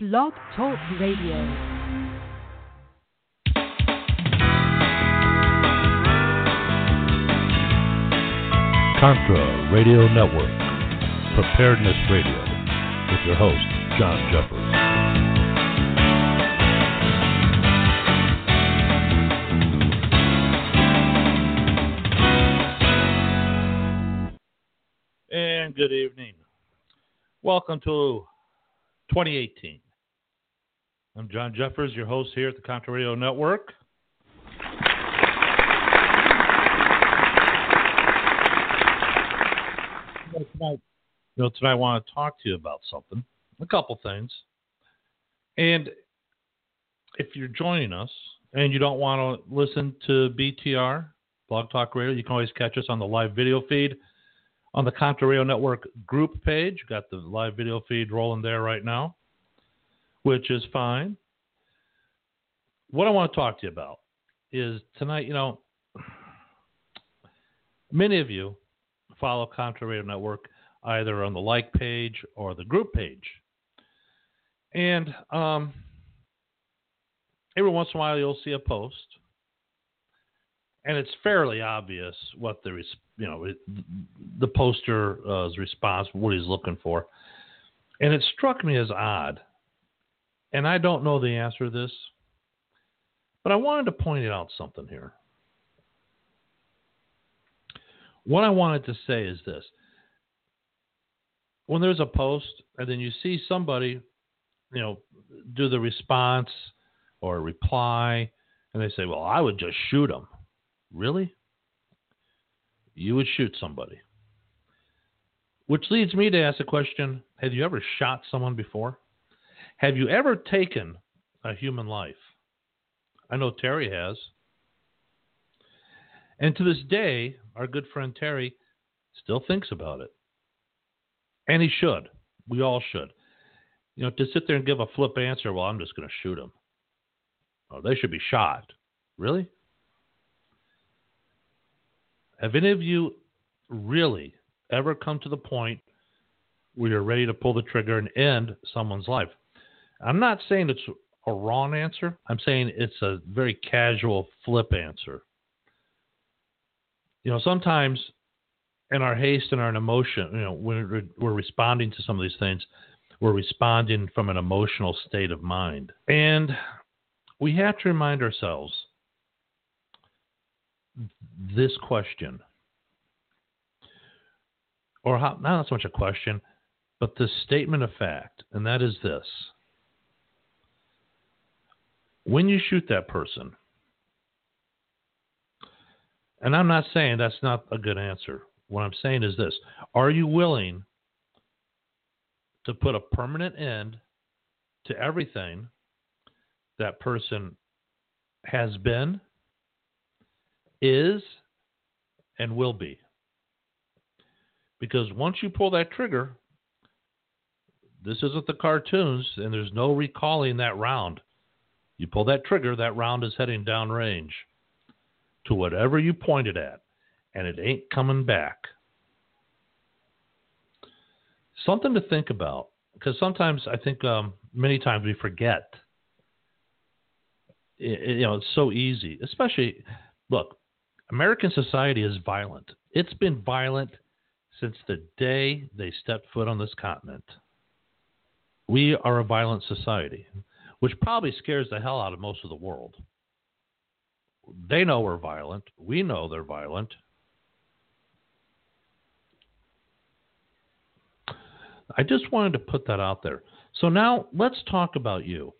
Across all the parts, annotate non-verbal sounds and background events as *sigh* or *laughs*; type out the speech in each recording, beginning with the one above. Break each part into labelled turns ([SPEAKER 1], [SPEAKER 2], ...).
[SPEAKER 1] Blog Talk Radio.
[SPEAKER 2] Contra Radio Network, Preparedness Radio, with your host, John Jeffers. And good evening. Welcome to 2018. I'm John Jeffers, your host here at the Contra Radio Network. Tonight, you know, tonight I want to talk to you about something, a couple things. And if you're joining us and you don't want to listen to BTR, Blog Talk Radio, you can always catch us on the live video feed on the Contra Radio Network group page. Got the live video feed rolling there right now, which is fine. What I want to talk to you about is tonight, you know, many of you follow Contra Radio Network either on the like page or the group page. And um, every once in a while you'll see a post and it's fairly obvious what the you know the poster's uh, response, what he's looking for, and it struck me as odd, and I don't know the answer to this, but I wanted to point out something here. What I wanted to say is this: when there's a post and then you see somebody, you know, do the response or reply, and they say, "Well, I would just shoot them." Really? You would shoot somebody. Which leads me to ask the question Have you ever shot someone before? Have you ever taken a human life? I know Terry has. And to this day, our good friend Terry still thinks about it. And he should. We all should. You know, to sit there and give a flip answer, well, I'm just going to shoot them. Oh, they should be shot. Really? Have any of you really ever come to the point where you're ready to pull the trigger and end someone's life? I'm not saying it's a wrong answer. I'm saying it's a very casual flip answer. You know, sometimes in our haste and our emotion, you know, when we're responding to some of these things, we're responding from an emotional state of mind. And we have to remind ourselves this question, or how, not so much a question, but the statement of fact, and that is this. When you shoot that person, and I'm not saying that's not a good answer. What I'm saying is this Are you willing to put a permanent end to everything that person has been, is and will be. Because once you pull that trigger, this isn't the cartoons, and there's no recalling that round. You pull that trigger, that round is heading downrange to whatever you pointed at, and it ain't coming back. Something to think about, because sometimes I think um, many times we forget. It, you know, it's so easy, especially look. American society is violent. It's been violent since the day they stepped foot on this continent. We are a violent society, which probably scares the hell out of most of the world. They know we're violent. We know they're violent. I just wanted to put that out there. So now let's talk about you.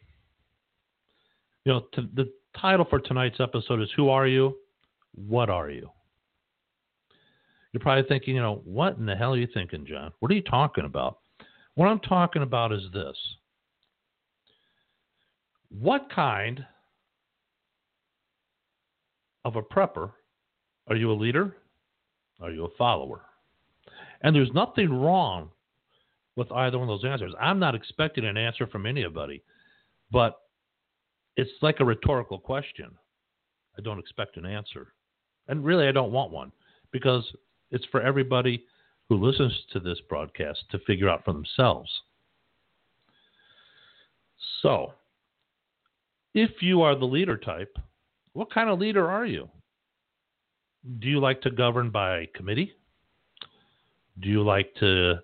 [SPEAKER 2] You know, t- the title for tonight's episode is Who Are You? What are you? You're probably thinking, you know, what in the hell are you thinking, John? What are you talking about? What I'm talking about is this. What kind of a prepper are you a leader? Are you a follower? And there's nothing wrong with either one of those answers. I'm not expecting an answer from anybody, but it's like a rhetorical question. I don't expect an answer. And really, I don't want one because it's for everybody who listens to this broadcast to figure out for themselves. So, if you are the leader type, what kind of leader are you? Do you like to govern by committee? Do you like to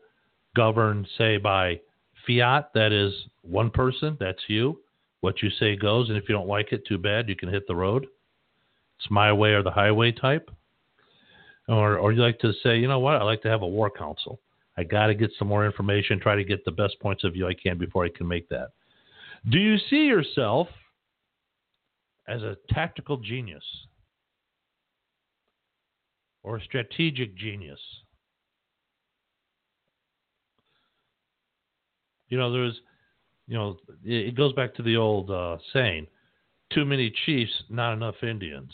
[SPEAKER 2] govern, say, by fiat? That is one person, that's you. What you say goes, and if you don't like it, too bad, you can hit the road. It's my way or the highway type. Or, or you like to say, you know what, I like to have a war council. I got to get some more information, try to get the best points of view I can before I can make that. Do you see yourself as a tactical genius or a strategic genius? You know, there's, you know, it goes back to the old uh, saying too many chiefs, not enough Indians.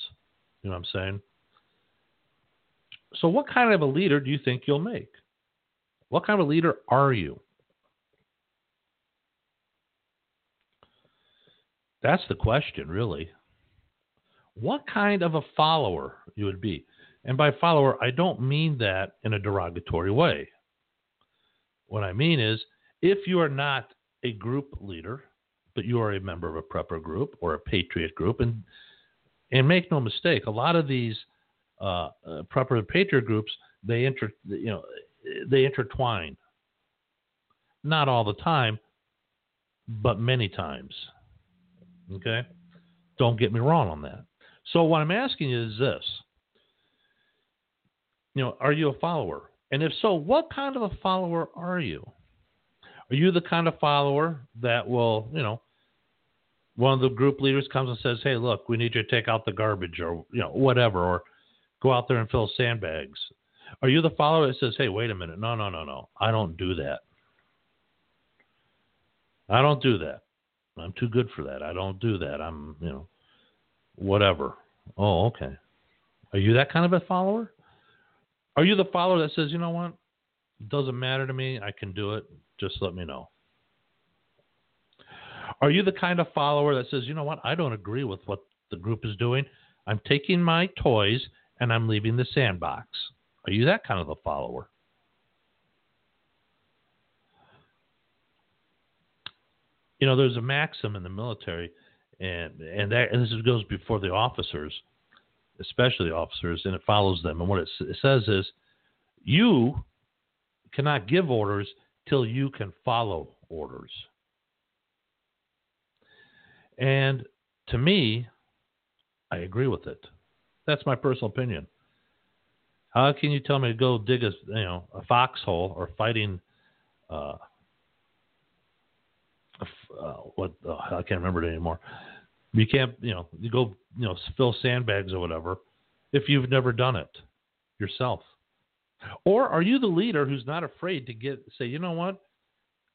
[SPEAKER 2] You know what I'm saying? So, what kind of a leader do you think you'll make? What kind of a leader are you? That's the question, really. What kind of a follower you would be? And by follower, I don't mean that in a derogatory way. What I mean is, if you are not a group leader, but you are a member of a prepper group or a patriot group, and and make no mistake, a lot of these uh, uh, prepper and patriot groups they inter you know they intertwine. Not all the time, but many times. Okay, don't get me wrong on that. So what I'm asking you is this: you know, are you a follower? And if so, what kind of a follower are you? Are you the kind of follower that will, you know, one of the group leaders comes and says, "Hey, look, we need you to take out the garbage, or you know, whatever, or go out there and fill sandbags." Are you the follower that says, "Hey, wait a minute, no, no, no, no, I don't do that. I don't do that. I'm too good for that. I don't do that. I'm, you know, whatever." Oh, okay. Are you that kind of a follower? Are you the follower that says, "You know what? Doesn't matter to me. I can do it. Just let me know." Are you the kind of follower that says, you know what, I don't agree with what the group is doing. I'm taking my toys and I'm leaving the sandbox. Are you that kind of a follower? You know, there's a maxim in the military, and and that and this goes before the officers, especially the officers, and it follows them. And what it, it says is, you cannot give orders till you can follow orders. And to me, I agree with it. That's my personal opinion. How can you tell me to go dig a you know a foxhole or fighting uh, uh, what uh, I can't remember it anymore. You can't you know you go you know fill sandbags or whatever if you've never done it yourself. Or are you the leader who's not afraid to get say you know what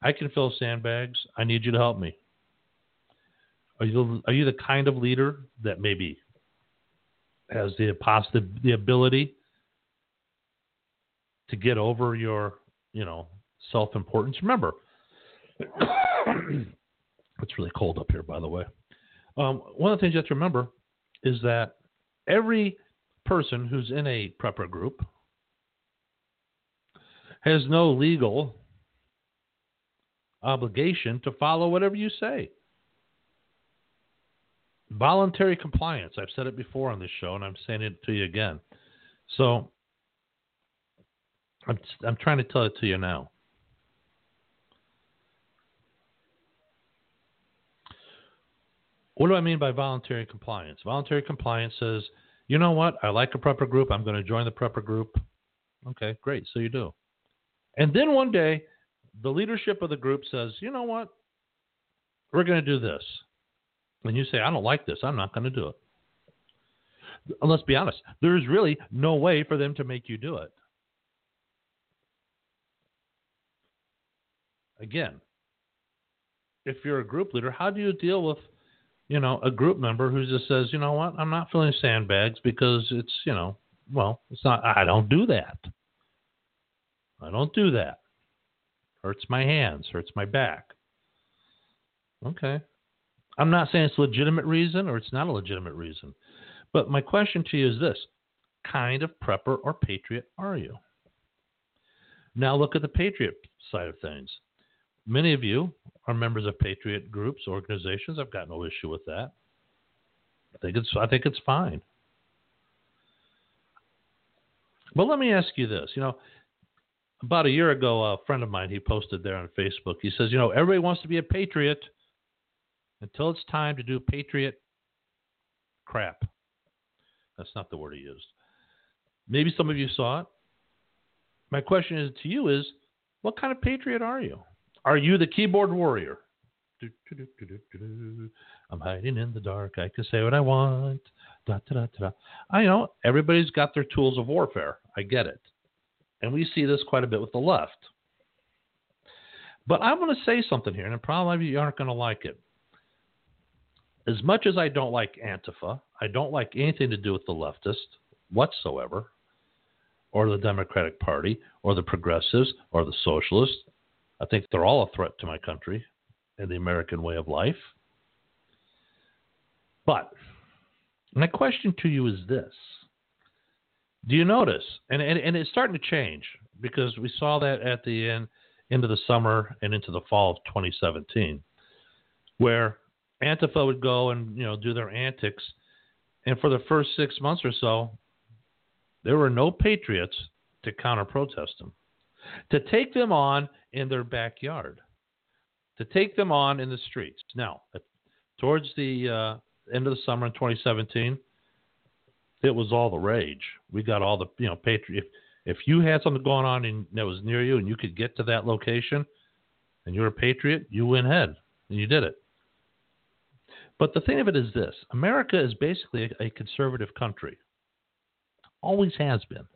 [SPEAKER 2] I can fill sandbags. I need you to help me. Are you are you the kind of leader that maybe has the positive the ability to get over your you know self importance? Remember, *coughs* it's really cold up here, by the way. Um, one of the things you have to remember is that every person who's in a prepper group has no legal obligation to follow whatever you say. Voluntary compliance. I've said it before on this show, and I'm saying it to you again. So I'm, I'm trying to tell it to you now. What do I mean by voluntary compliance? Voluntary compliance says, you know what? I like a prepper group. I'm going to join the prepper group. Okay, great. So you do. And then one day, the leadership of the group says, you know what? We're going to do this and you say, I don't like this, I'm not going to do it. And let's be honest, there's really no way for them to make you do it. Again, if you're a group leader, how do you deal with, you know, a group member who just says, you know what, I'm not filling sandbags because it's, you know, well, it's not, I don't do that. I don't do that. Hurts my hands, hurts my back. Okay. I'm not saying it's a legitimate reason or it's not a legitimate reason. But my question to you is this kind of prepper or patriot are you? Now look at the patriot side of things. Many of you are members of patriot groups, organizations. I've got no issue with that. I think it's I think it's fine. But let me ask you this. You know, about a year ago, a friend of mine he posted there on Facebook. He says, you know, everybody wants to be a patriot until it's time to do patriot crap. That's not the word he used. Maybe some of you saw it. My question is to you is, what kind of patriot are you? Are you the keyboard warrior? I'm hiding in the dark. I can say what I want. Da, da, da, I know everybody's got their tools of warfare. I get it. And we see this quite a bit with the left. But I want to say something here, and probably you aren't going to like it. As much as I don't like Antifa, I don't like anything to do with the leftist whatsoever, or the Democratic Party, or the progressives, or the socialists. I think they're all a threat to my country and the American way of life. But my question to you is this Do you notice? And, and, and it's starting to change because we saw that at the end, into the summer and into the fall of 2017, where Antifa would go and you know do their antics, and for the first six months or so, there were no patriots to counter protest them, to take them on in their backyard, to take them on in the streets. Now, towards the uh, end of the summer in 2017, it was all the rage. We got all the you know patriot. If, if you had something going on in, that was near you and you could get to that location, and you're a patriot, you went ahead and you did it. But the thing of it is this: America is basically a, a conservative country. Always has been.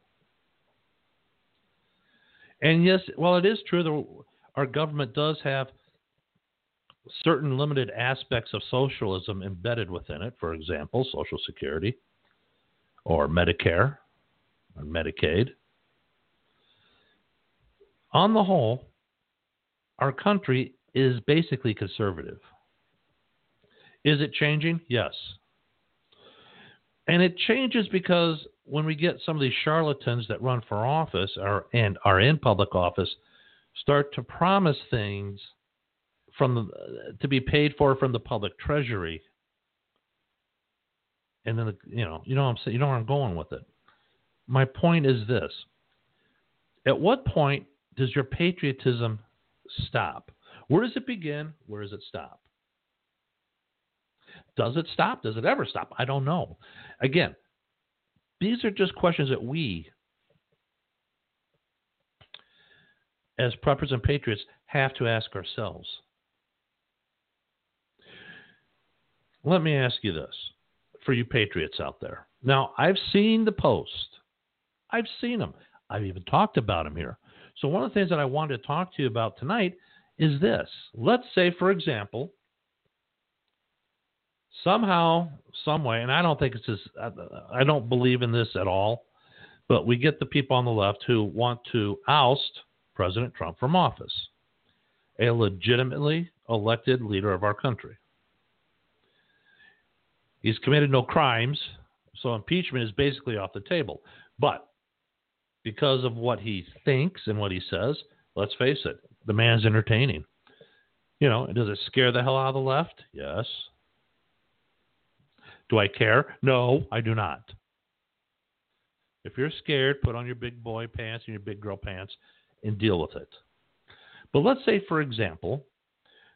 [SPEAKER 2] And yes, while it is true that our government does have certain limited aspects of socialism embedded within it, for example, Social Security or Medicare or Medicaid. On the whole, our country is basically conservative. Is it changing? Yes. And it changes because when we get some of these charlatans that run for office or, and are in public office start to promise things from the, to be paid for from the public treasury. And then, the, you know, you know I'm saying. You know where I'm going with it. My point is this: At what point does your patriotism stop? Where does it begin? Where does it stop? Does it stop? Does it ever stop? I don't know. Again, these are just questions that we, as preppers and patriots, have to ask ourselves. Let me ask you this for you patriots out there. Now, I've seen the post. I've seen them. I've even talked about them here. So, one of the things that I wanted to talk to you about tonight is this. Let's say, for example, somehow, some way, and I don't think it's just, I don't believe in this at all, but we get the people on the left who want to oust President Trump from office, a legitimately elected leader of our country. He's committed no crimes, so impeachment is basically off the table. But because of what he thinks and what he says, let's face it, the man's entertaining. You know, does it scare the hell out of the left? Yes. Do I care? No, I do not. If you're scared, put on your big boy pants and your big girl pants and deal with it. But let's say, for example,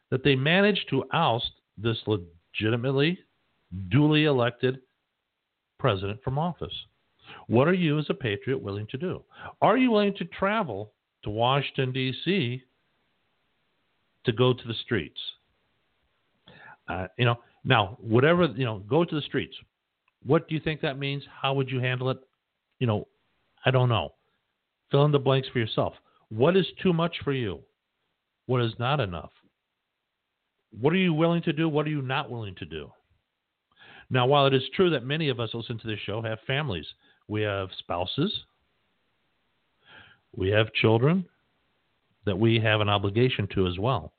[SPEAKER 2] that they manage to oust this legitimately duly elected president from office. What are you as a patriot willing to do? Are you willing to travel to Washington, D.C. to go to the streets? Uh, you know, now, whatever, you know, go to the streets. What do you think that means? How would you handle it? You know, I don't know. Fill in the blanks for yourself. What is too much for you? What is not enough? What are you willing to do? What are you not willing to do? Now, while it is true that many of us listen to this show have families, we have spouses, we have children that we have an obligation to as well.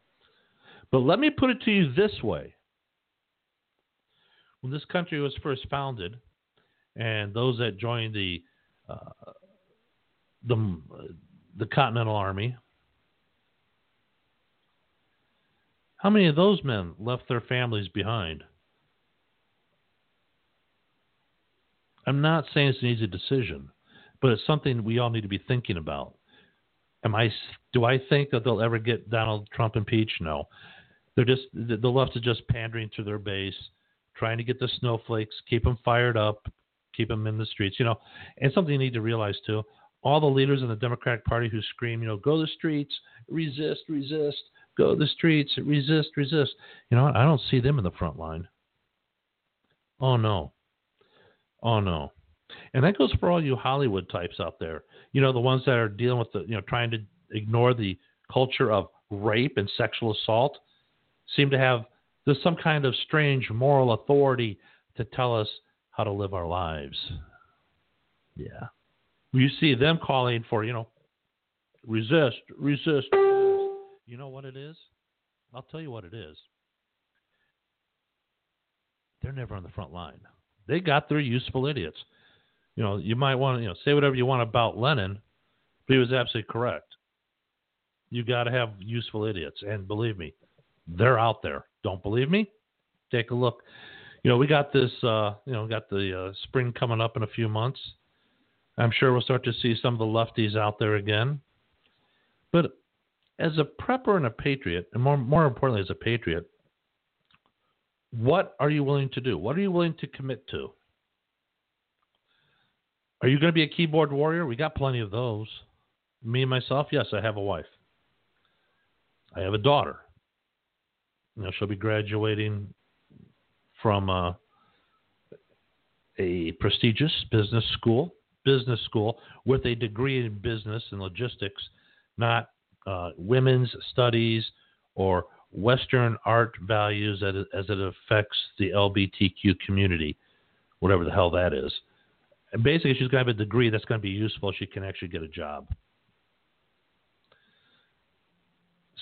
[SPEAKER 2] But let me put it to you this way. When this country was first founded, and those that joined the uh, the, the Continental Army, How many of those men left their families behind? I'm not saying it's an easy decision, but it's something we all need to be thinking about. Am I? Do I think that they'll ever get Donald Trump impeached? No. They're just the left is just pandering to their base, trying to get the snowflakes, keep them fired up, keep them in the streets. You know, and something you need to realize too: all the leaders in the Democratic Party who scream, you know, go the streets, resist, resist, go the streets, resist, resist. You know, I don't see them in the front line. Oh no, oh no. And that goes for all you Hollywood types out there. You know, the ones that are dealing with the, you know, trying to ignore the culture of rape and sexual assault seem to have there's some kind of strange moral authority to tell us how to live our lives. Yeah. You see them calling for, you know, resist, resist, resist. You know what it is? I'll tell you what it is. They're never on the front line. They got their useful idiots. You know, you might want to, you know, say whatever you want about Lenin, but he was absolutely correct. You got to have useful idiots, and believe me, they're out there. Don't believe me? Take a look. You know, we got this. Uh, you know, got the uh, spring coming up in a few months. I'm sure we'll start to see some of the lefties out there again. But as a prepper and a patriot, and more more importantly, as a patriot, what are you willing to do? What are you willing to commit to? Are you going to be a keyboard warrior? We got plenty of those. Me and myself, yes, I have a wife. I have a daughter. You know, she'll be graduating from uh, a prestigious business school, business school with a degree in business and logistics, not uh, women's studies or Western art values as it, affects the LGBTQ community, whatever the hell that is. And basically, she's going to have a degree that's going to be useful. She can actually get a job.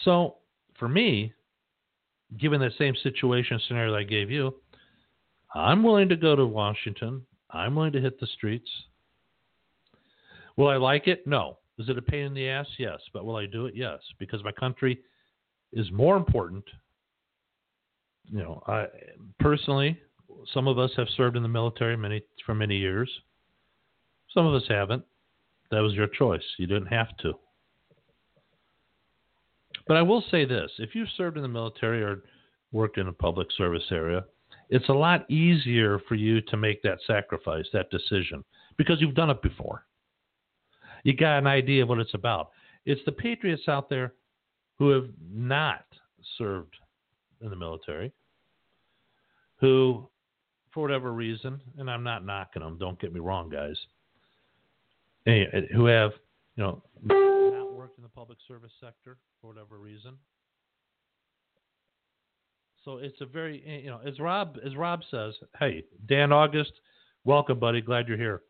[SPEAKER 2] So, for me, given that same situation scenario that I gave you, I'm willing to go to Washington. I'm willing to hit the streets. Will I like it? No. Is it a pain in the ass? Yes. But will I do it? Yes. Because my country is more important. You know, I personally, some of us have served in the military many for many years. Some of us haven't. That was your choice. You didn't have to. But I will say this if you've served in the military or worked in a public service area, it's a lot easier for you to make that sacrifice, that decision, because you've done it before. You got an idea of what it's about. It's the patriots out there who have not served in the military, who, for whatever reason, and I'm not knocking them, don't get me wrong, guys, eh, eh, who have, you know, not worked in the public service sector for whatever reason. So it's a very, you know, as Rob as Rob says, hey, Dan August, welcome, buddy. Glad you're here.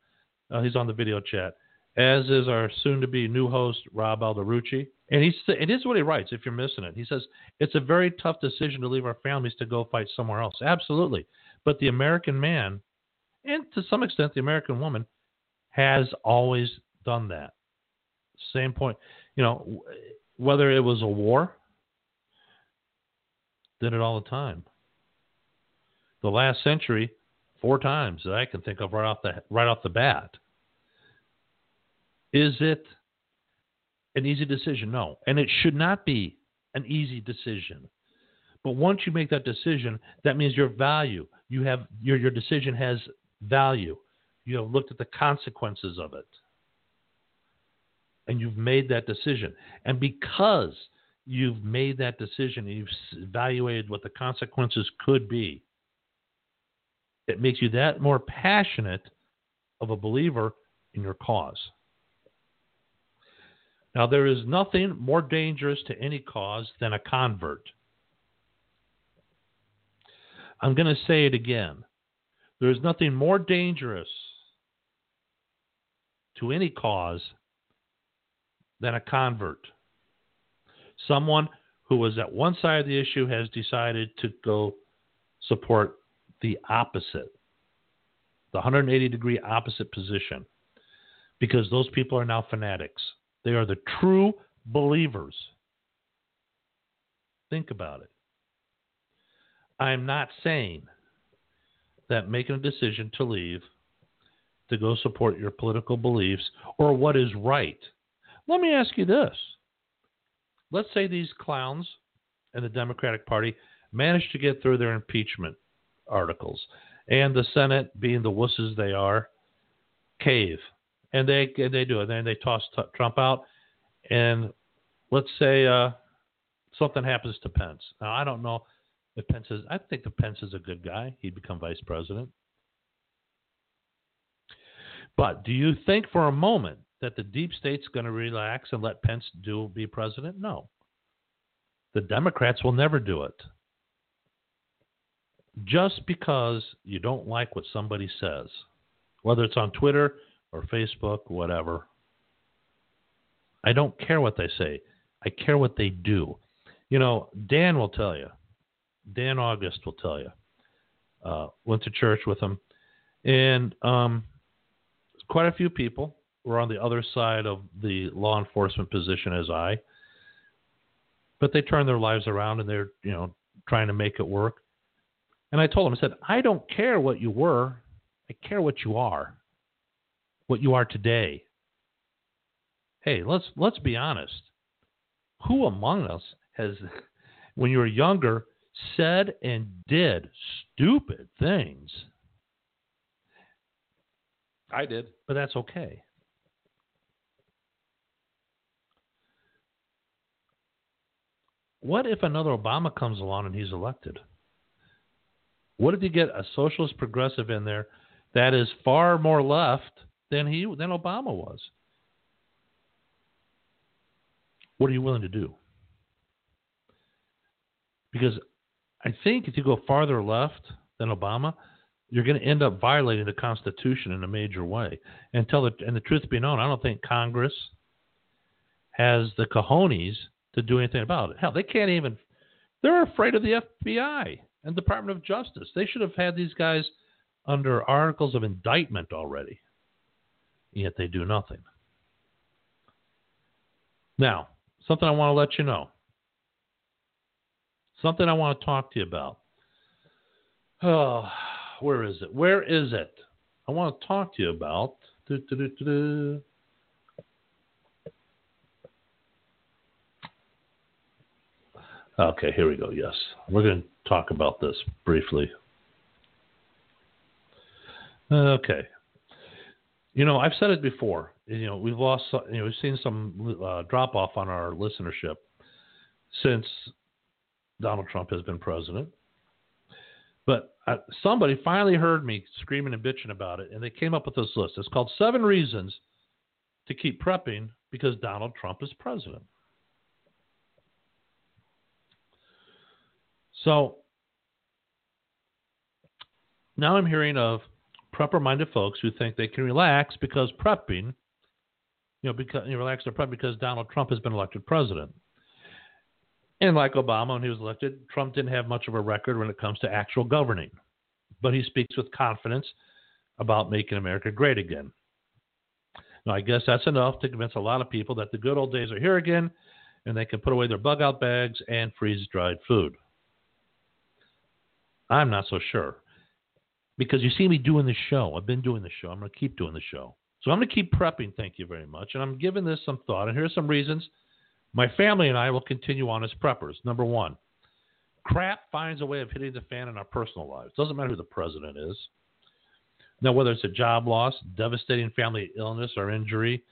[SPEAKER 2] Uh, he's on the video chat, as is our soon-to-be new host Rob Alderucci. And he's it is what he writes. If you're missing it, he says it's a very tough decision to leave our families to go fight somewhere else. Absolutely, but the American man, and to some extent the American woman, has always done that. Same point. You know, whether it was a war, did it all the time. The last century, four times that I can think of right off the right off the bat. Is it an easy decision? No, and it should not be an easy decision. But once you make that decision, that means your value, you have your your decision has value. You have looked at the consequences of it. And you've made that decision. And because you've made that decision, and you've evaluated what the consequences could be, it makes you that more passionate of a believer in your cause. Now, there is nothing more dangerous to any cause than a convert. I'm going to say it again. There is nothing more dangerous to any cause than a convert. Someone who was at one side of the issue has decided to go support the opposite, the 180 degree opposite position, because those people are now fanatics. They are the true believers. Think about it. I'm not saying that making a decision to leave to go support your political beliefs or what is right. Let me ask you this. Let's say these clowns in the Democratic Party manage to get through their impeachment articles and the Senate, being the wusses they are, cave. And they and they do it. And they toss t- Trump out. And let's say uh, something happens to Pence. Now, I don't know if Pence is, I think if Pence is a good guy. He'd become vice president. But do you think for a moment that the deep state's going to relax and let Pence do be president? No. The Democrats will never do it. Just because you don't like what somebody says, whether it's on Twitter or Facebook, whatever. I don't care what they say. I care what they do. You know, Dan will tell you. Dan August will tell you. Uh, went to church with him, and um, quite a few people were on the other side of the law enforcement position as I. But they turned their lives around and they're, you know, trying to make it work. And I told them, I said, I don't care what you were. I care what you are. What you are today. Hey, let's let's be honest. Who among us has *laughs* when you were younger said and did stupid things?
[SPEAKER 3] I did.
[SPEAKER 2] But that's okay. What if another Obama comes along and he's elected? What if you get a socialist progressive in there that is far more left than he than Obama was? What are you willing to do? Because I think if you go farther left than Obama, you're going to end up violating the Constitution in a major way. And tell the and the truth be known, I don't think Congress has the cojones to do anything about it. Hell, they can't even. They're afraid of the FBI and Department of Justice. They should have had these guys under articles of indictment already. Yet they do nothing. Now, something I want to let you know. Something I want to talk to you about. Oh, *sighs* where is it? Where is it? I want to talk to you about. Okay, here we go. Yes, we're going to talk about this briefly. Okay. You know, I've said it before. You know, we've lost. You know, we've seen some uh, drop off on our listenership since Donald Trump has been president. But uh, somebody finally heard me screaming and bitching about it, and they came up with this list. It's called Seven Reasons to Keep Prepping Because Donald Trump is President. So now I'm hearing of prepper minded folks who think they can relax because prepping, you know, because you relax their prep because Donald Trump has been elected president. And like Obama, when he was elected, Trump didn't have much of a record when it comes to actual governing. But he speaks with confidence about making America great again. Now, I guess that's enough to convince a lot of people that the good old days are here again and they can put away their bug out bags and freeze dried food. I'm not so sure. Because you see me doing the show. I've been doing the show. I'm going to keep doing the show. So I'm going to keep prepping, thank you very much. And I'm giving this some thought. And here's some reasons my family and I will continue on as preppers. Number one, crap finds a way of hitting the fan in our personal lives. Doesn't matter who the president is. Now, whether it's a job loss, devastating family illness or injury,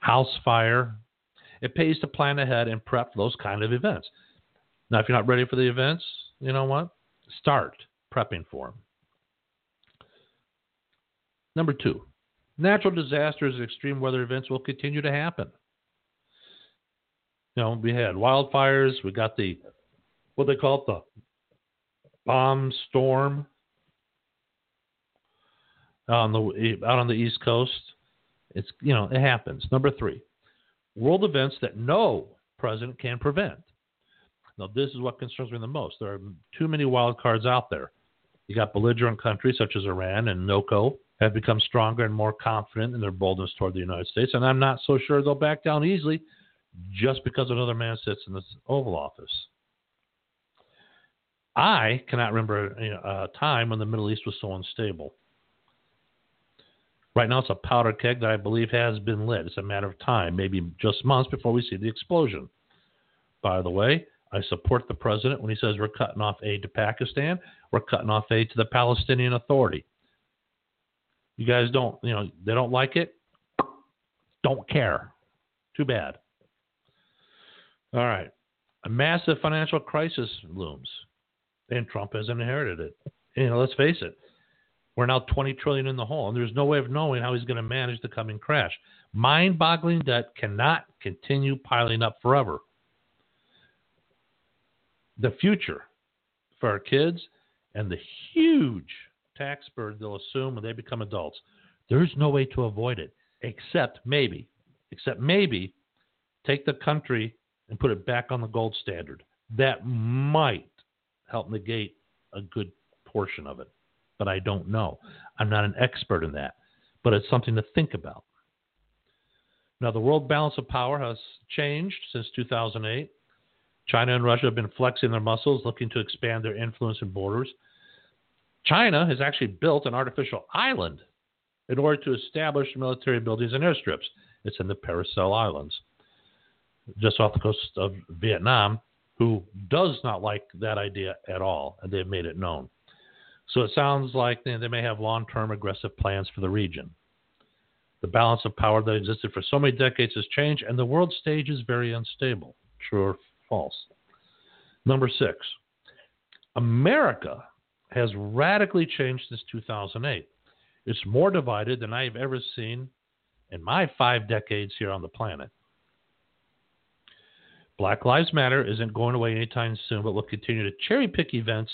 [SPEAKER 2] house fire, it pays to plan ahead and prep for those kind of events. Now, if you're not ready for the events, you know what? Start prepping for them. Number two, natural disasters and extreme weather events will continue to happen you know, we had wildfires. We got the what they call it, the bomb storm on the out on the East Coast. It's you know it happens. Number three, world events that no president can prevent. Now this is what concerns me the most. There are too many wild cards out there. You got belligerent countries such as Iran and NoKo have become stronger and more confident in their boldness toward the United States, and I'm not so sure they'll back down easily just because another man sits in this Oval Office. I cannot remember a time when the Middle East was so unstable. Right now, it's a powder keg that I believe has been lit. It's a matter of time, maybe just months before we see the explosion. By the way, I support the president when he says we're cutting off aid to Pakistan, we're cutting off aid to the Palestinian Authority. You guys don't, you know, they don't like it. Don't care. Too bad. All right. A massive financial crisis looms, and Trump has inherited it. You know, let's face it. We're now 20 trillion in the hole, and there's no way of knowing how he's going to manage the coming crash. Mind-boggling debt cannot continue piling up forever. The future for our kids and the huge tax burden they'll assume when they become adults. There's no way to avoid it, except maybe, except maybe, take the country and put it back on the gold standard. That might help negate a good portion of it, but I don't know. I'm not an expert in that, but it's something to think about. Now, the world balance of power has changed since 2008. China and Russia have been flexing their muscles, looking to expand their influence and borders. China has actually built an artificial island in order to establish military buildings and airstrips. It's in the Paracel Islands just off the coast of Vietnam, who does not like that idea at all, and they've made it known. So it sounds like they, may have long term aggressive plans for the region. The balance of power that existed for so many decades has changed, and the world stage is very unstable. True or false? Number six, America has radically changed since 2008. It's more divided than I've ever seen in my five decades here on the planet. Black Lives Matter isn't going away anytime soon, but will continue to cherry pick events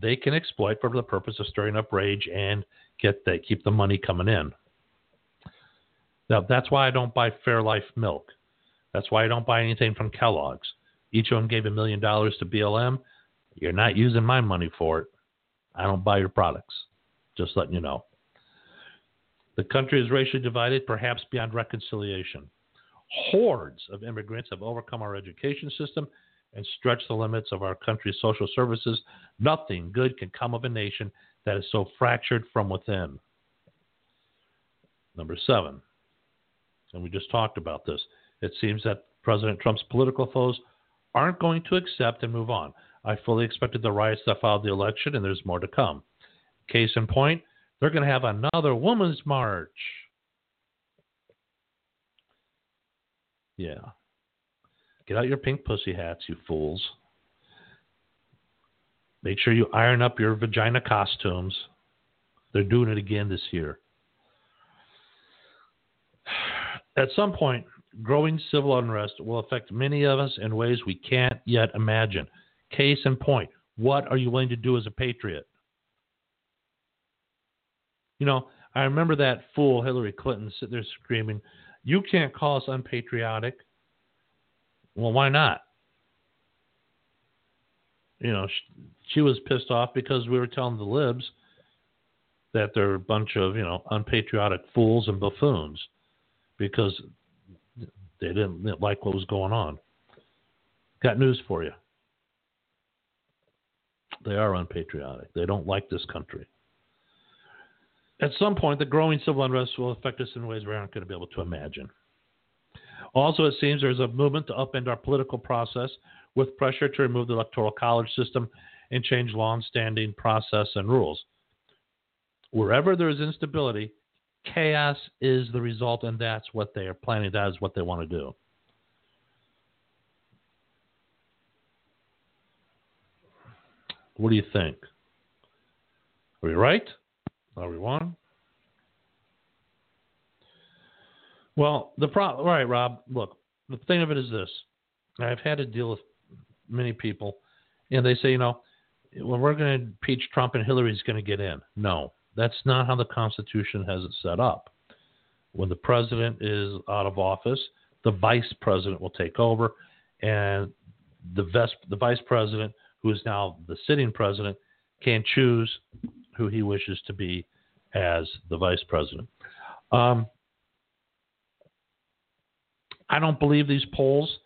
[SPEAKER 2] they can exploit for the purpose of stirring up rage and get they keep the money coming in. Now that's why I don't buy Fairlife milk. That's why I don't buy anything from Kellogg's. Each of them gave a million dollars to BLM. You're not using my money for it. I don't buy your products. Just letting you know. The country is racially divided, perhaps beyond reconciliation hordes of immigrants have overcome our education system and stretched the limits of our country's social services. Nothing good can come of a nation that is so fractured from within. Number seven, and we just talked about this, it seems that President Trump's political foes aren't going to accept and move on. I fully expected the riots that followed the election, and there's more to come. Case in point, they're going to have another women's march. Yeah. Get out your pink pussy hats, you fools. Make sure you iron up your vagina costumes. They're doing it again this year. *sighs* At some point, growing civil unrest will affect many of us in ways we can't yet imagine. Case in point, what are you willing to do as a patriot? You know, I remember that fool Hillary Clinton sitting there screaming, you can't call us unpatriotic. Well, why not? You know, she, she was pissed off because we were telling the libs that they're a bunch of, you know, unpatriotic fools and buffoons because they didn't like what was going on. Got news for you. They are unpatriotic. They don't like this country at some point, the growing civil unrest will affect us in ways we aren't going to be able to imagine. Also, it seems there's a movement to upend our political process with pressure to remove the electoral college system and change long-standing process and rules. Wherever there is instability, chaos is the result, and that's what they are planning. That is what they want to do. What do you think? Are we right? Are we one? Well, the problem, right, Rob. Look, the thing of it is this: I've had to deal with many people, and they say, you know, well, we're going to impeach Trump and Hillary's going to get in. No, that's not how the Constitution has it set up. When the president is out of office, the vice president will take over, and the, ves- the vice president, who is now the sitting president, can choose who he wishes to be as the vice president. Um, I don't believe these polls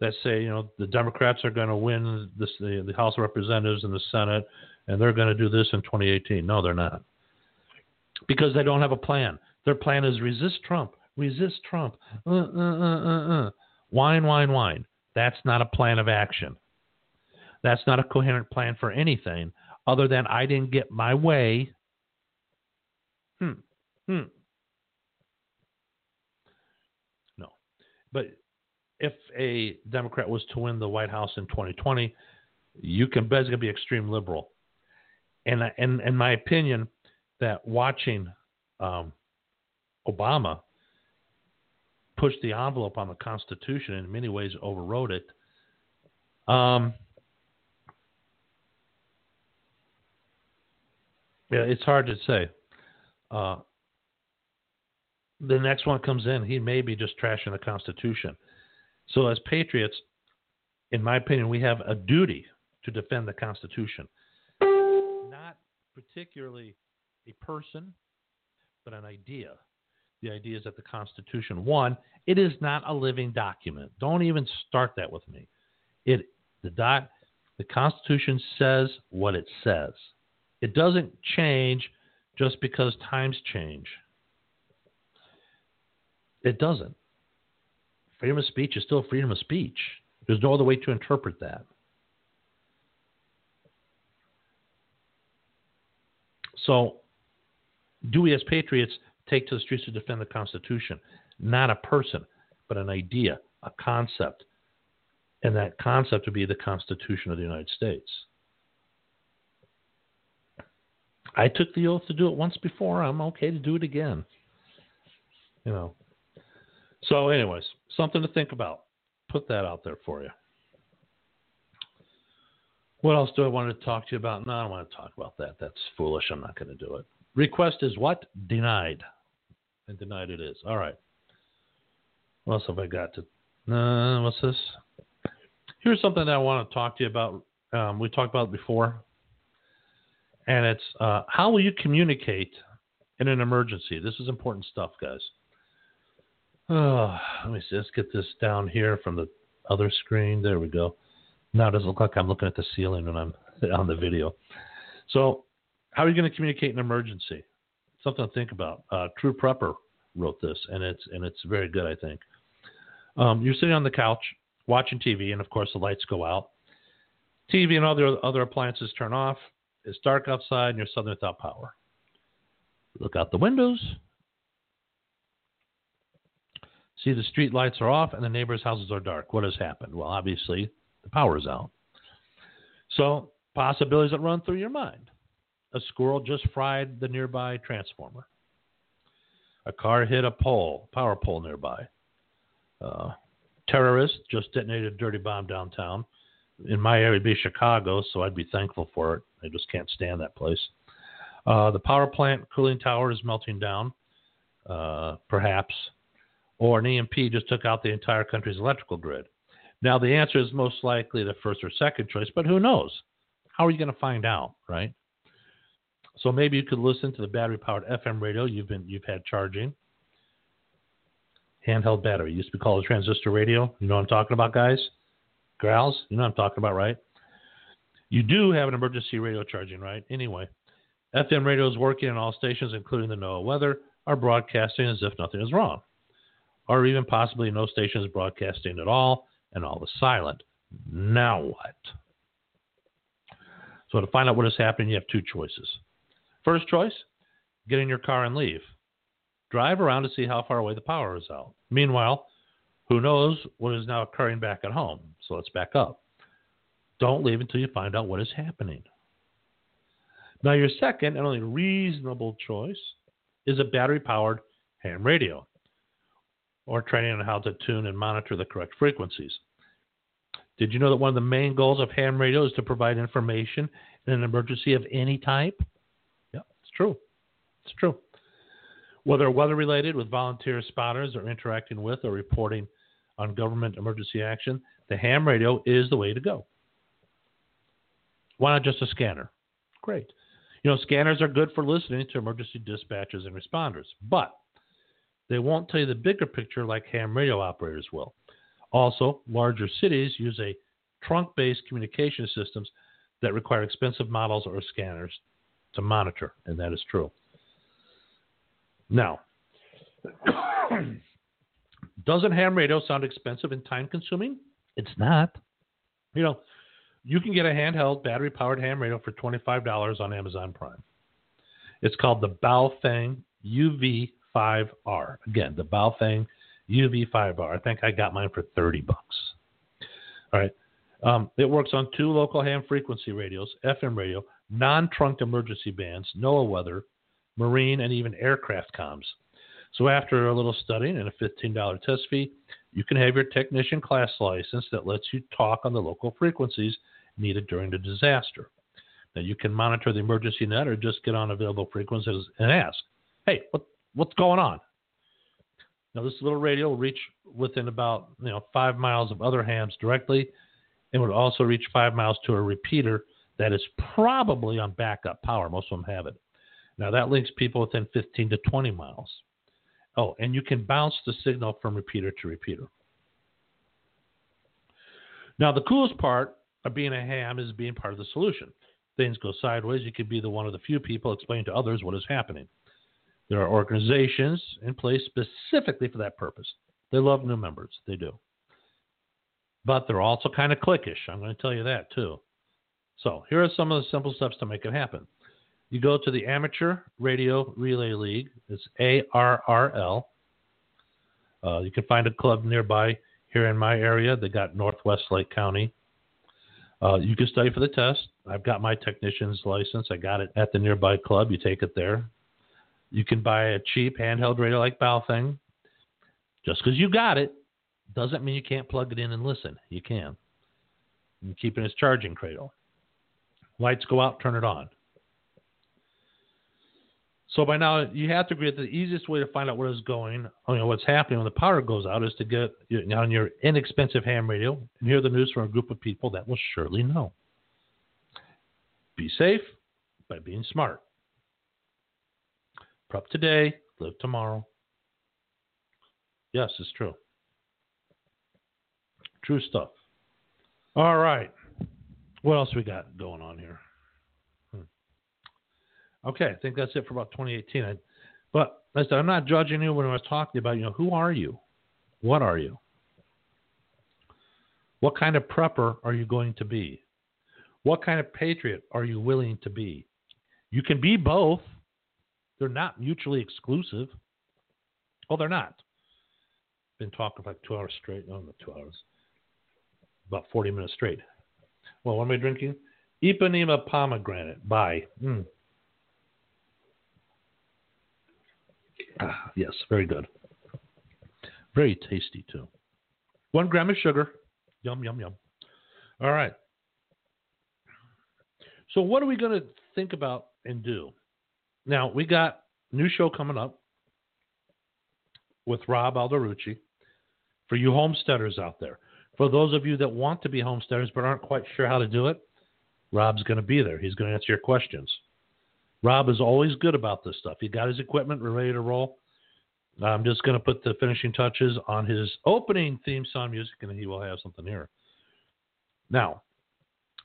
[SPEAKER 2] that say, you know, the Democrats are going to win this, the, the House of Representatives and the Senate, and they're going to do this in 2018. No, they're not. Because they don't have a plan. Their plan is resist Trump, resist Trump. Uh, uh, uh, uh, uh. That's not a plan of action. That's not a coherent plan for anything other than I didn't get my way. Hmm. Hmm. No. But if a Democrat was to win the White House in 2020, you can bet it's going to be extreme liberal. And and in my opinion, that watching um, Obama push the envelope on the Constitution in many ways overrode it. Um, yeah, it's hard to say. Uh, the next one comes in, he may be just trashing the Constitution. So, as patriots, in my opinion, we have a duty to defend the Constitution. Not particularly a person, but an idea. The idea is that the Constitution, one, it is not a living document. Don't even start that with me. It the doc, the Constitution says what it says. It doesn't change just because times change. It doesn't. Freedom of speech is still freedom of speech. There's no other way to interpret that. So, do we as patriots take to the streets to defend the Constitution? Not a person, but an idea, a concept. And that concept would be the Constitution of the United States. I took the oath to do it once before. I'm okay to do it again. You know. So, anyways, something to think about. Put that out there for you. What else do I want to talk to you about? No, I don't want to talk about that. That's foolish. I'm not going to do it. Request is what? Denied. And denied it is. All right. What else have I got to? Uh, what's this? Here's something that I want to talk to you about. Um, we talked about before. And it's uh, how will you communicate in an emergency? This is important stuff, guys. Oh, let me see. Let's get this down here from the other screen. There we go. Now it doesn't look like I'm looking at the ceiling when I'm *laughs* on the video. So, how are you going to communicate an emergency? Something to think about. Uh, True Prepper wrote this, and it's and it's very good. I think. Um, you're sitting on the couch watching TV, and of course the lights go out. TV and other other appliances turn off. It's dark outside, and you're suddenly without power. Look out the windows. See the street lights are off and the neighbors' houses are dark. What has happened? Well, obviously the power is out. So possibilities that run through your mind. A squirrel just fried the nearby transformer. A car hit a pole, power pole nearby. Uh, terrorists just detonated a dirty bomb downtown. In my area, it'd be Chicago, so I'd be thankful for it. I just can't stand that place. Uh, the power plant cooling tower is melting down, uh, perhaps, or an EMP just took out the entire country's electrical grid. Now, the answer is most likely the first or second choice, but who knows? How are you going to find out, right? So maybe you could listen to the battery-powered FM radio you've been you've had charging. Handheld battery used to be called a transistor radio. You know what I'm talking about, guys? Growls, you know what I'm talking about, right? You do have an emergency radio charging, right? Anyway, FM radio is working on all stations, including the NOAA weather, are broadcasting as if nothing is wrong, or even possibly no station is broadcasting at all and all is silent. Now what? So to find out what is happening, you have two choices. First choice, get in your car and leave. Drive around to see how far away the power is out. Meanwhile, who knows what is now occurring back at home? So let's back up. Don't leave until you find out what is happening. Now, your second and only reasonable choice is a battery powered ham radio or training on how to tune and monitor the correct frequencies. Did you know that one of the main goals of ham radio is to provide information in an emergency of any type? True. It's true. Whether weather related with volunteer spotters or interacting with or reporting on government emergency action, the ham radio is the way to go. Why not just a scanner? Great. You know, scanners are good for listening to emergency dispatchers and responders, but they won't tell you the bigger picture like ham radio operators will. Also, larger cities use a trunk-based communication systems that require expensive models or scanners to monitor, and that is true. Now, *coughs* doesn't ham radio sound expensive and time consuming? It's not. You know, you can get a handheld battery powered ham radio for $25 on Amazon Prime. It's called the Baofeng UV5R. Again, the Baofeng UV5R. I think I got mine for 30 bucks. All right. Um, it works on two local ham frequency radios, FM radio, non trunked emergency bands, NOAA weather, marine, and even aircraft comms. So after a little studying and a $15 test fee, you can have your technician class license that lets you talk on the local frequencies needed during the disaster. Now you can monitor the emergency net or just get on available frequencies and ask, "Hey, what what's going on?" Now this little radio will reach within about you know five miles of other hams directly, and would also reach five miles to a repeater that is probably on backup power. Most of them have it. Now that links people within 15 to 20 miles. Oh, and you can bounce the signal from repeater to repeater. Now the coolest part of being a ham is being part of the solution. Things go sideways, you could be the one of the few people explaining to others what is happening. There are organizations in place specifically for that purpose. They love new members, they do. But they're also kind of cliquish. I'm going to tell you that too. So here are some of the simple steps to make it happen. You go to the Amateur Radio Relay League. It's ARRL. Uh, you can find a club nearby here in my area. They got Northwest Lake County. Uh, you can study for the test. I've got my technician's license. I got it at the nearby club. You take it there. You can buy a cheap handheld radio like Baofeng. Just because you got it doesn't mean you can't plug it in and listen. You can. You keep it in its charging cradle. Lights go out, turn it on. So by now, you have to agree that the easiest way to find out what is going, you know, what's happening when the power goes out, is to get on your inexpensive ham radio and hear the news from a group of people that will surely know. Be safe by being smart. Prep today, live tomorrow. Yes, it's true. True stuff. All right. What else we got going on here? Hmm. Okay, I think that's it for about 2018. I, but said, I'm not judging you when I was talking about, you know, who are you? What are you? What kind of prepper are you going to be? What kind of patriot are you willing to be? You can be both. They're not mutually exclusive. Oh, they're not. Been talking for like two hours straight. Oh, no, not two hours. About 40 minutes straight. Well, what am I drinking? Ipanema pomegranate. Bye. Mm. Ah, yes, very good. Very tasty, too. One gram of sugar. Yum, yum, yum. All right. So, what are we going to think about and do? Now, we got new show coming up with Rob Alderucci for you homesteaders out there. For those of you that want to be homesteaders but aren't quite sure how to do it, Rob's going to be there. He's going to answer your questions. Rob is always good about this stuff. He got his equipment, ready to roll. I'm just going to put the finishing touches on his opening theme song music, and he will have something here. Now,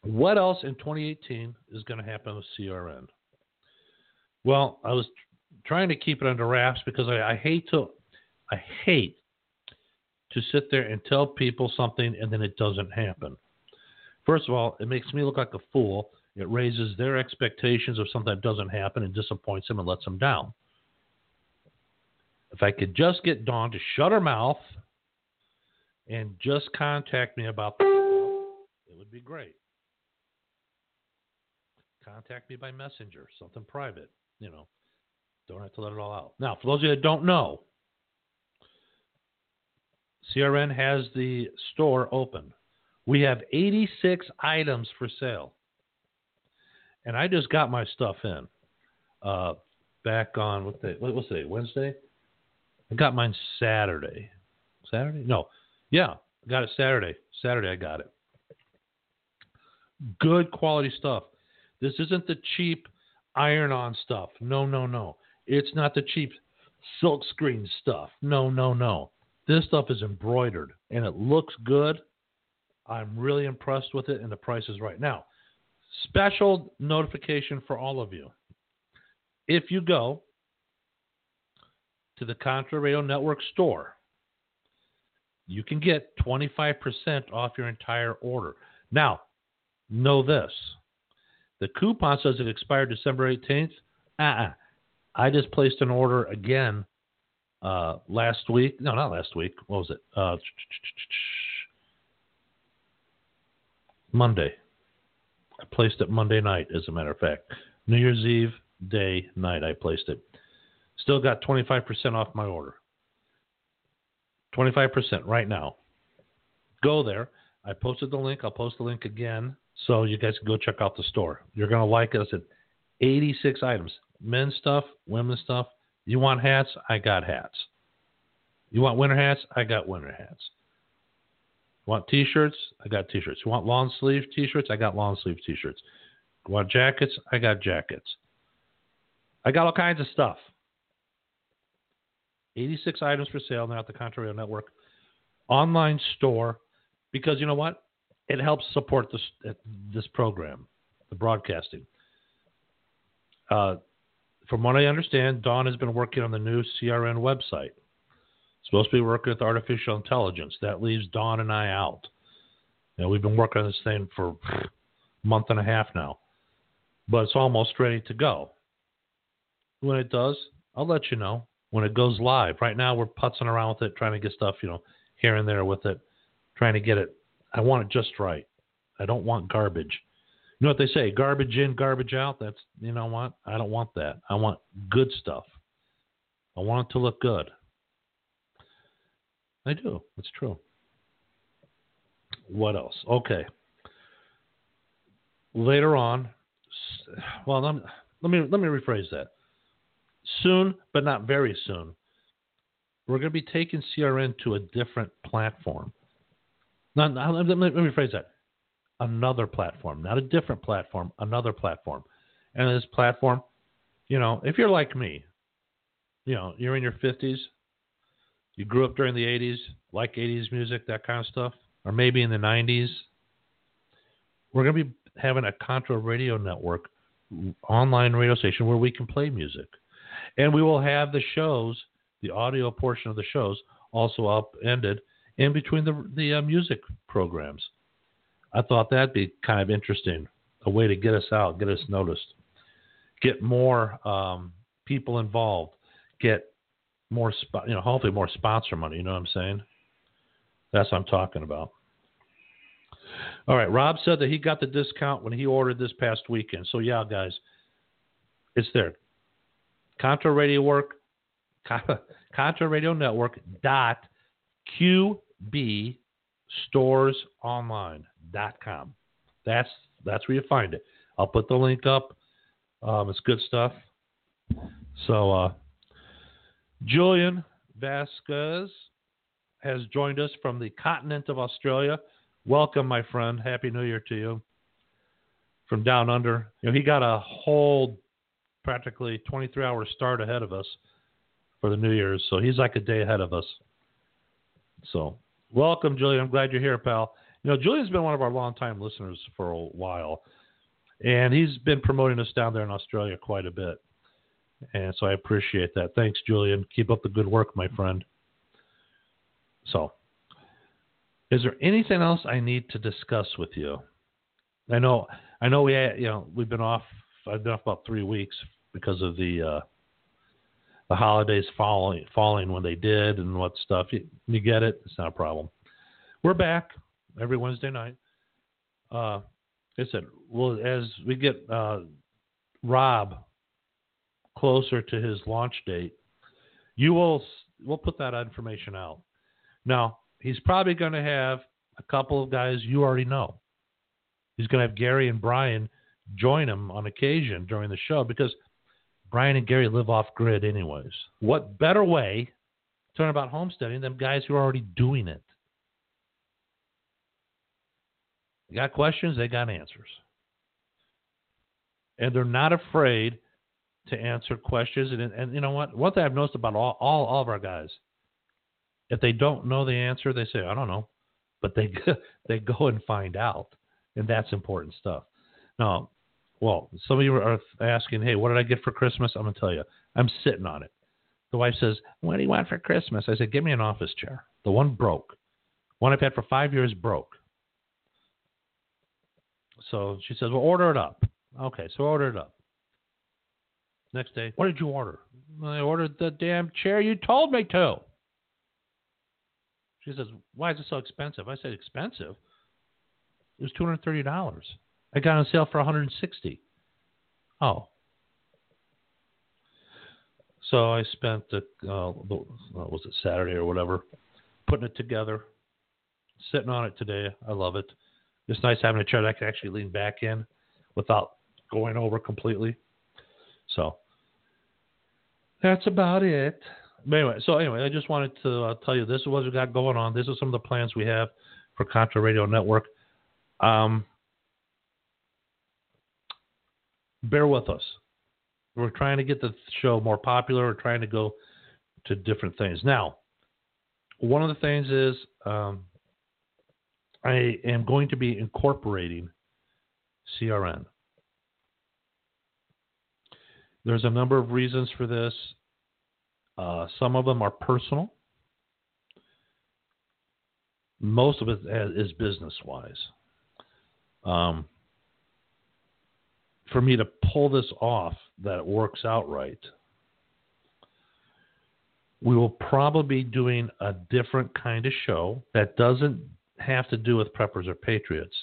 [SPEAKER 2] what else in 2018 is going to happen with CRN? Well, I was trying to keep it under wraps because I, I hate to, I hate to sit there and tell people something and then it doesn't happen. First of all, it makes me look like a fool it raises their expectations of something that doesn't happen and disappoints them and lets them down. If I could just get Dawn to shut her mouth and just contact me about that, it would be great. Contact me by messenger, something private, you know. Don't have to let it all out. Now, for those of you that don't know, CRN has the store open. We have 86 items for sale and I just got my stuff in uh, back on what day? What, what's today? Wednesday. I got mine Saturday. Saturday? No, yeah, I got it Saturday. Saturday I got it. Good quality stuff. This isn't the cheap iron-on stuff. No, no, no. It's not the cheap silk screen stuff. No, no, no. This stuff is embroidered and it looks good. I'm really impressed with it, and the price is right. Now, special notification for all of you. If you go to the Contra Radio Network store, you can get 25% off your entire order. Now, know this the coupon says it expired December 18th. Uh-uh. I just placed an order again uh, last week. No, not last week. What was it? Uh, Monday. I placed it Monday night, as a matter of fact. New Year's Eve day night, I placed it. Still got 25% off my order. 25% right now. Go there. I posted the link. I'll post the link again so you guys can go check out the store. You're going to like it. I said 86 items men's stuff, women's stuff. You want hats? I got hats. You want winter hats? I got winter hats. You Want t-shirts? I got t-shirts. You want long sleeve t-shirts? I got long sleeve t-shirts. You want jackets? I got jackets. I got all kinds of stuff. 86 items for sale now at the Contra Radio Network online store because you know what? It helps support this this program, the broadcasting. Uh, from what I understand, Dawn has been working on the new CRN website. Supposed to be working with artificial intelligence. That leaves Dawn and I out. You know, we've been working on this thing for a month and a half now, but it's almost ready to go. When it does, I'll let you know when it goes live. Right now, we're putzing around with it, trying to get stuff, you know, here and there with it, trying to get it. I want it just right. I don't want garbage. You know what they say? Garbage in, garbage out. That's you know what? I don't want that. I want good stuff. I want it to look good. I do. It's true. What else? Okay. Later on, well, let me let me, let me rephrase that. Soon, but not very soon, we're going to be taking CRN to a different platform. Not, let, me, let me rephrase that another platform, not a different platform, another platform. And this platform, you know, if you're like me, you know, you're in your 50s, you grew up during the 80s, like 80s music, that kind of stuff, or maybe in the 90s, we're going to be having a Contra Radio Network online radio station where we can play music. And we will have the shows, the audio portion of the shows, also upended in between the, the uh, music programs. I thought that'd be kind of interesting, a way to get us out, get us noticed, get more um, people involved, get more, you know, hopefully more sponsor money. You know what I'm saying? That's what I'm talking about. All right, Rob said that he got the discount when he ordered this past weekend. So yeah, guys, it's there. Contra Radio Work, *laughs* Contra Radio Network dot QB Stores Online com. That's that's where you find it. I'll put the link up. Um, it's good stuff. So uh, Julian Vasquez has joined us from the continent of Australia. Welcome, my friend. Happy New Year to you. From down under, you know, he got a whole practically 23 hour start ahead of us for the New Year's, so he's like a day ahead of us. So, welcome, Julian. I'm glad you're here, pal. You know, Julian's been one of our longtime listeners for a while, and he's been promoting us down there in Australia quite a bit. And so I appreciate that. Thanks, Julian. Keep up the good work, my friend. So, is there anything else I need to discuss with you? I know, I know we, had, you know, we've been off. I've been off about three weeks because of the uh, the holidays falling falling when they did and what stuff. You, you get it? It's not a problem. We're back every Wednesday night. Uh, I said, well, as we get uh, Rob closer to his launch date, you will we'll put that information out. Now he's probably going to have a couple of guys you already know. He's going to have Gary and Brian join him on occasion during the show because Brian and Gary live off grid anyways. What better way to learn about homesteading than guys who are already doing it? They got questions, they got answers. And they're not afraid to answer questions. And, and you know what? One thing I've noticed about all, all, all of our guys, If they don't know the answer, they say, I don't know. But they *laughs* they go and find out. And that's important stuff. Now, well, some of you are asking, hey, what did I get for Christmas? I'm going to tell you. I'm sitting on it. The wife says, what do you want for Christmas? I said, give me an office chair. The one broke. One I've had for five years broke. So she says, well, order it up. Okay, so order it up. Next day, what did you order? I ordered the damn chair you told me to. She says, why is it so expensive? I said, expensive? It was $230. I got on sale for 160 Oh. So I spent, the, uh, was it Saturday or whatever, putting it together, sitting on it today. I love it. It's nice having a chair that I can actually lean back in without going over completely. So that's about it. Anyway, so anyway, I just wanted to uh, tell you this is what we got going on. This is some of the plans we have for Contra Radio Network. Um, bear with us. We're trying to get the show more popular. We're trying to go to different things. Now, one of the things is um, I am going to be incorporating CRN. There's a number of reasons for this. Uh, some of them are personal. Most of it is business wise. Um, for me to pull this off, that it works out right, we will probably be doing a different kind of show that doesn't have to do with preppers or patriots.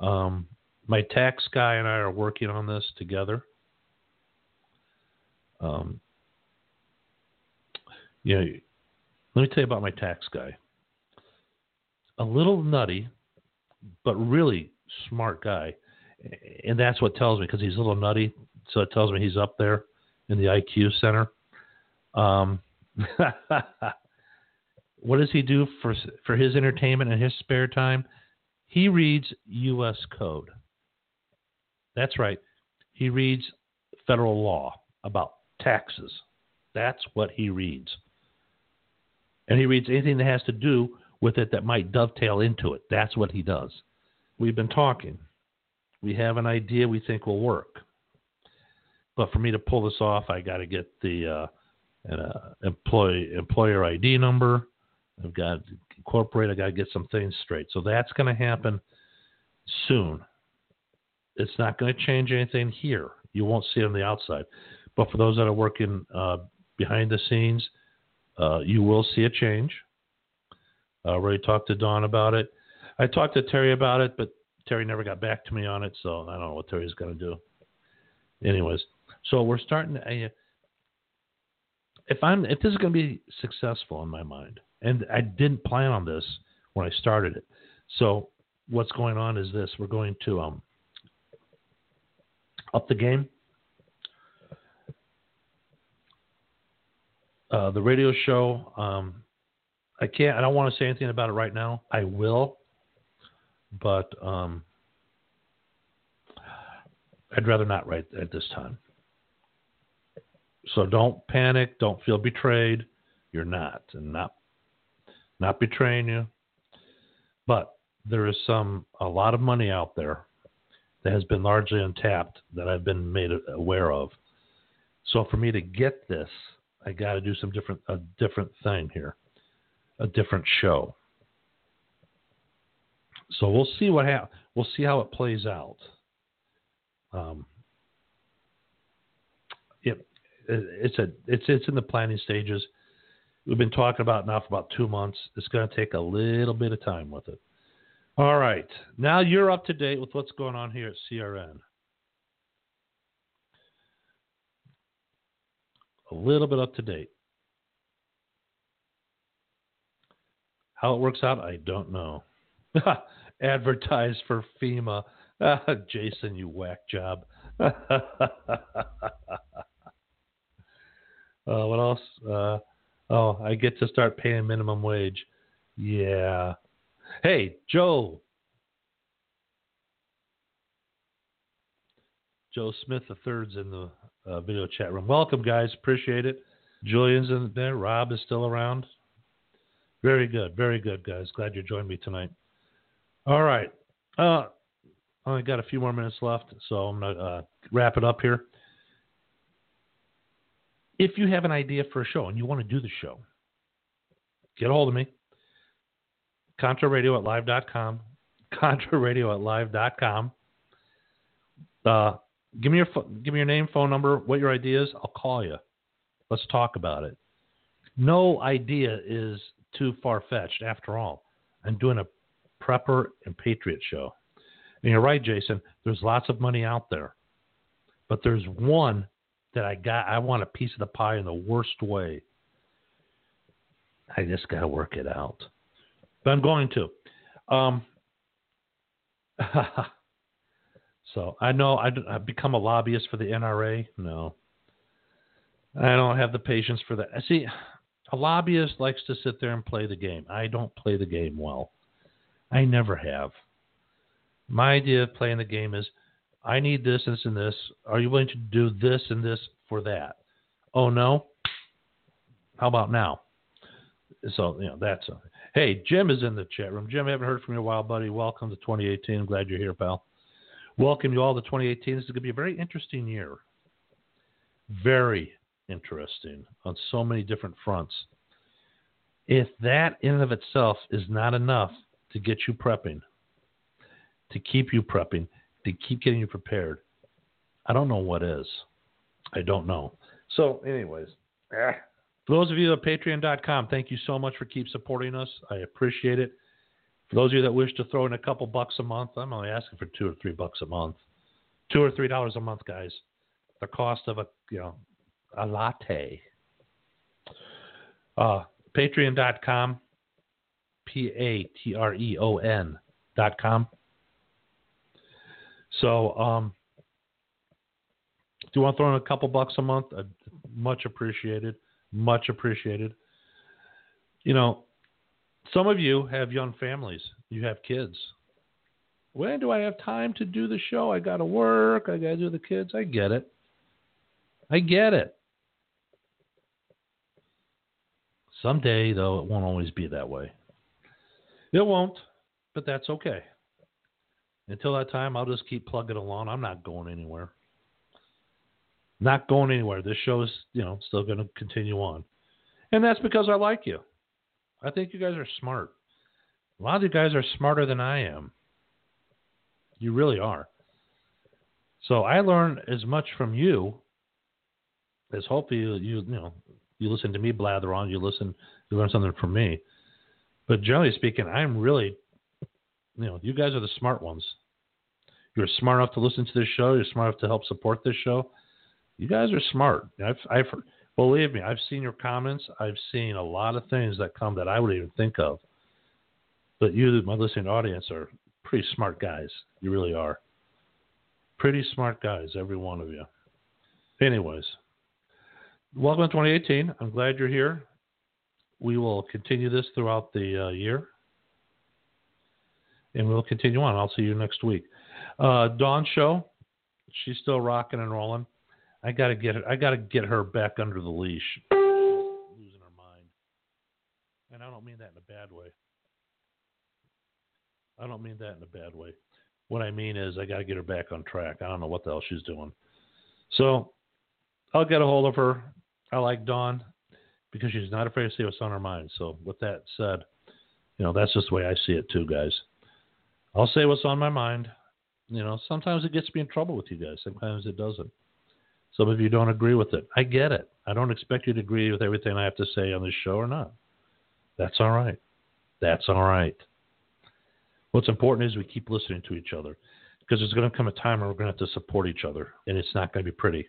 [SPEAKER 2] Um, my tax guy and I are working on this together. Um, you know, let me tell you about my tax guy. A little nutty, but really smart guy, and that's what tells me because he's a little nutty. So it tells me he's up there in the IQ center. Um, *laughs* what does he do for for his entertainment and his spare time? He reads U.S. code. That's right. He reads federal law about taxes. That's what he reads. And he reads anything that has to do with it that might dovetail into it. That's what he does. We've been talking. We have an idea we think will work. But for me to pull this off, I got to get the uh, uh, employee employer ID number. I've got to incorporate. I got to get some things straight. So that's going to happen soon. It's not going to change anything here. You won't see it on the outside. But for those that are working uh, behind the scenes, uh, you will see a change. I already talked to Dawn about it. I talked to Terry about it, but Terry never got back to me on it, so I don't know what Terry's going to do. Anyways, so we're starting if I'm if this is going to be successful in my mind, and I didn't plan on this when I started it. So what's going on is this: we're going to um, up the game. Uh, the radio show. Um, I can't. I don't want to say anything about it right now. I will, but um, I'd rather not write at this time. So don't panic. Don't feel betrayed. You're not, and not not betraying you. But there is some a lot of money out there that has been largely untapped that I've been made aware of. So for me to get this, I got to do some different a different thing here, a different show. So we'll see what happens. We'll see how it plays out. Um, it, it's a it's it's in the planning stages. We've been talking about now for about two months. It's going to take a little bit of time with it. All right, now you're up to date with what's going on here at CRN. a little bit up to date. How it works out, I don't know. *laughs* Advertise for FEMA. *laughs* Jason, you whack job. *laughs* uh, what else? Uh, oh, I get to start paying minimum wage. Yeah. Hey, Joe. Joe Smith the third's in the uh, video chat room. Welcome, guys. Appreciate it. Julian's in there. Rob is still around. Very good. Very good, guys. Glad you joined me tonight. All right. Uh, I only got a few more minutes left, so I'm going to uh, wrap it up here. If you have an idea for a show and you want to do the show, get a hold of me. ContraRadio at live.com. ContraRadio at live.com. Uh, give me your give me your name, phone number, what your idea is. I'll call you. Let's talk about it. No idea is too far fetched. After all, I'm doing a prepper and patriot show. And you're right, Jason. There's lots of money out there, but there's one that I got. I want a piece of the pie in the worst way. I just got to work it out, but I'm going to. Um, *laughs* so I know I, have become a lobbyist for the NRA. No, I don't have the patience for that. See, a lobbyist likes to sit there and play the game. I don't play the game well. I never have. My idea of playing the game is I need this, this, and this. Are you willing to do this and this for that? Oh, no? How about now? So, you know, that's. Hey, Jim is in the chat room. Jim, I haven't heard from you in a while, buddy. Welcome to 2018. I'm glad you're here, pal. Welcome you all to 2018. This is going to be a very interesting year. Very interesting on so many different fronts. If that in and of itself is not enough to get you prepping, to keep you prepping, to keep getting you prepared, I don't know what is. I don't know. So, anyways, for those of you at patreon.com, thank you so much for keep supporting us. I appreciate it. For those of you that wish to throw in a couple bucks a month, I'm only asking for two or three bucks a month. Two or three dollars a month, guys. The cost of a you know a latte. Uh, Patreon.com, P A T R E O N dot com. So, um, do you want to throw in a couple bucks a month? Uh, much appreciated. Much appreciated. You know, some of you have young families. You have kids. When do I have time to do the show? I got to work. I got to do the kids. I get it. I get it. Someday, though, it won't always be that way. It won't, but that's okay. Until that time, I'll just keep plugging along. I'm not going anywhere. Not going anywhere. This show is, you know, still going to continue on. And that's because I like you. I think you guys are smart. A lot of you guys are smarter than I am. You really are. So I learn as much from you as hopefully you, you, you know you listen to me blather on, you listen, you learn something from me. But generally speaking, I'm really, you know, you guys are the smart ones. You're smart enough to listen to this show. You're smart enough to help support this show. You guys are smart. I've, I've believe me, I've seen your comments. I've seen a lot of things that come that I would even think of. But you, my listening audience, are pretty smart guys. You really are. Pretty smart guys, every one of you. Anyways, welcome to 2018. I'm glad you're here. We will continue this throughout the uh, year, and we'll continue on. I'll see you next week. Uh, Dawn show, she's still rocking and rolling. I gotta get her. I gotta get her back under the leash. Losing her mind, and I don't mean that in a bad way. I don't mean that in a bad way. What I mean is I got to get her back on track. I don't know what the hell she's doing. So I'll get a hold of her. I like Dawn because she's not afraid to say what's on her mind. So, with that said, you know, that's just the way I see it too, guys. I'll say what's on my mind. You know, sometimes it gets me in trouble with you guys, sometimes it doesn't. Some of you don't agree with it. I get it. I don't expect you to agree with everything I have to say on this show or not. That's all right. That's all right. What's important is we keep listening to each other because there's going to come a time where we're going to have to support each other, and it's not going to be pretty.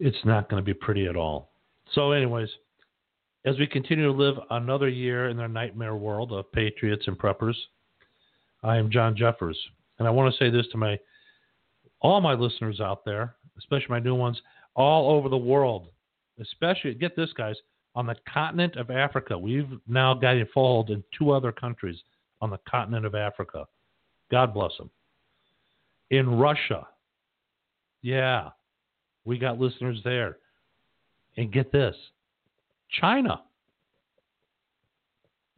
[SPEAKER 2] It's not going to be pretty at all. So, anyways, as we continue to live another year in their nightmare world of patriots and preppers, I am John Jeffers, and I want to say this to my all my listeners out there, especially my new ones all over the world, especially get this, guys, on the continent of Africa. We've now got fold in two other countries on the continent of Africa. God bless them. In Russia, yeah, we got listeners there. And get this China.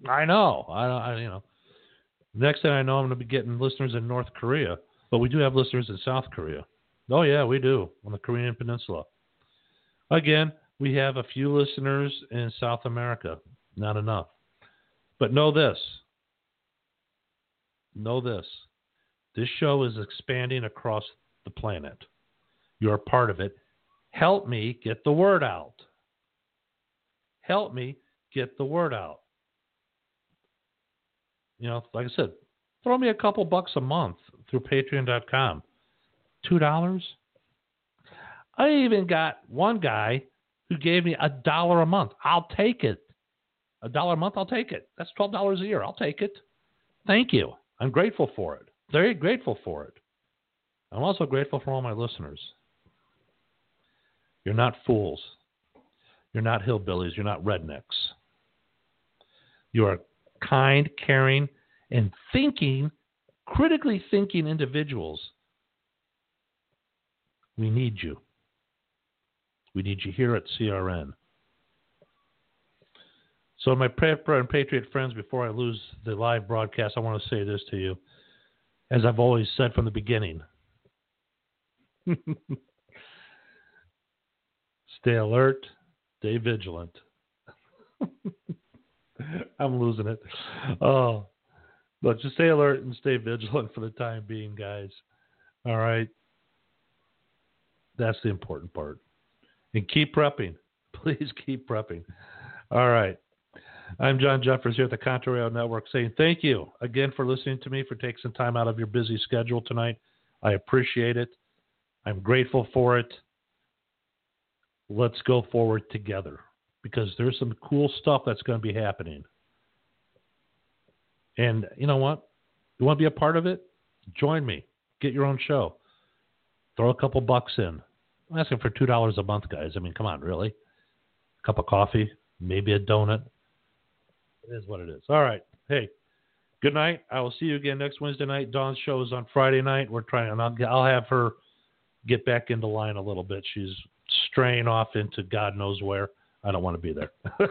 [SPEAKER 2] I know. I, I you know. Next thing I know, I'm going to be getting listeners in North Korea, but we do have listeners in South Korea. Oh yeah, we do on the Korean Peninsula. Again, we have a few listeners in South America. Not enough. But know this. Know this. This show is expanding across the planet. You're part of it. Help me get the word out. Help me get the word out. You know, like I said, throw me a couple bucks a month through patreon.com. Two dollars? I even got one guy who gave me a dollar a month. I'll take it. A dollar a month, I'll take it. That's twelve dollars a year. I'll take it. Thank you. I'm grateful for it. Very grateful for it. I'm also grateful for all my listeners. You're not fools. You're not hillbillies. You're not rednecks. You are kind, caring, and thinking, critically thinking individuals. We need you. We need you here at CRN. So, my and Patriot friends, before I lose the live broadcast, I want to say this to you. As I've always said from the beginning *laughs* stay alert, stay vigilant. *laughs* I'm losing it. Oh, but just stay alert and stay vigilant for the time being, guys. All right. That's the important part. And keep prepping. *laughs* Please keep prepping. All right. I'm John Jeffers here at the Contra Radio Network saying thank you again for listening to me, for taking some time out of your busy schedule tonight. I appreciate it. I'm grateful for it. Let's go forward together because there's some cool stuff that's going to be happening. And you know what? You want to be a part of it? Join me. Get your own show. Throw a couple bucks in. I'm asking for two dollars a month, guys. I mean, come on, really? A cup of coffee, maybe a donut. It is what it is. All right. Hey, good night. I will see you again next Wednesday night. Dawn's show is on Friday night. We're trying, and I'll, I'll have her get back into line a little bit. She's straying off into God knows where. I don't want to be there. *laughs*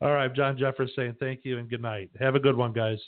[SPEAKER 2] All right, John Jeffers saying thank you and good night. Have a good one, guys.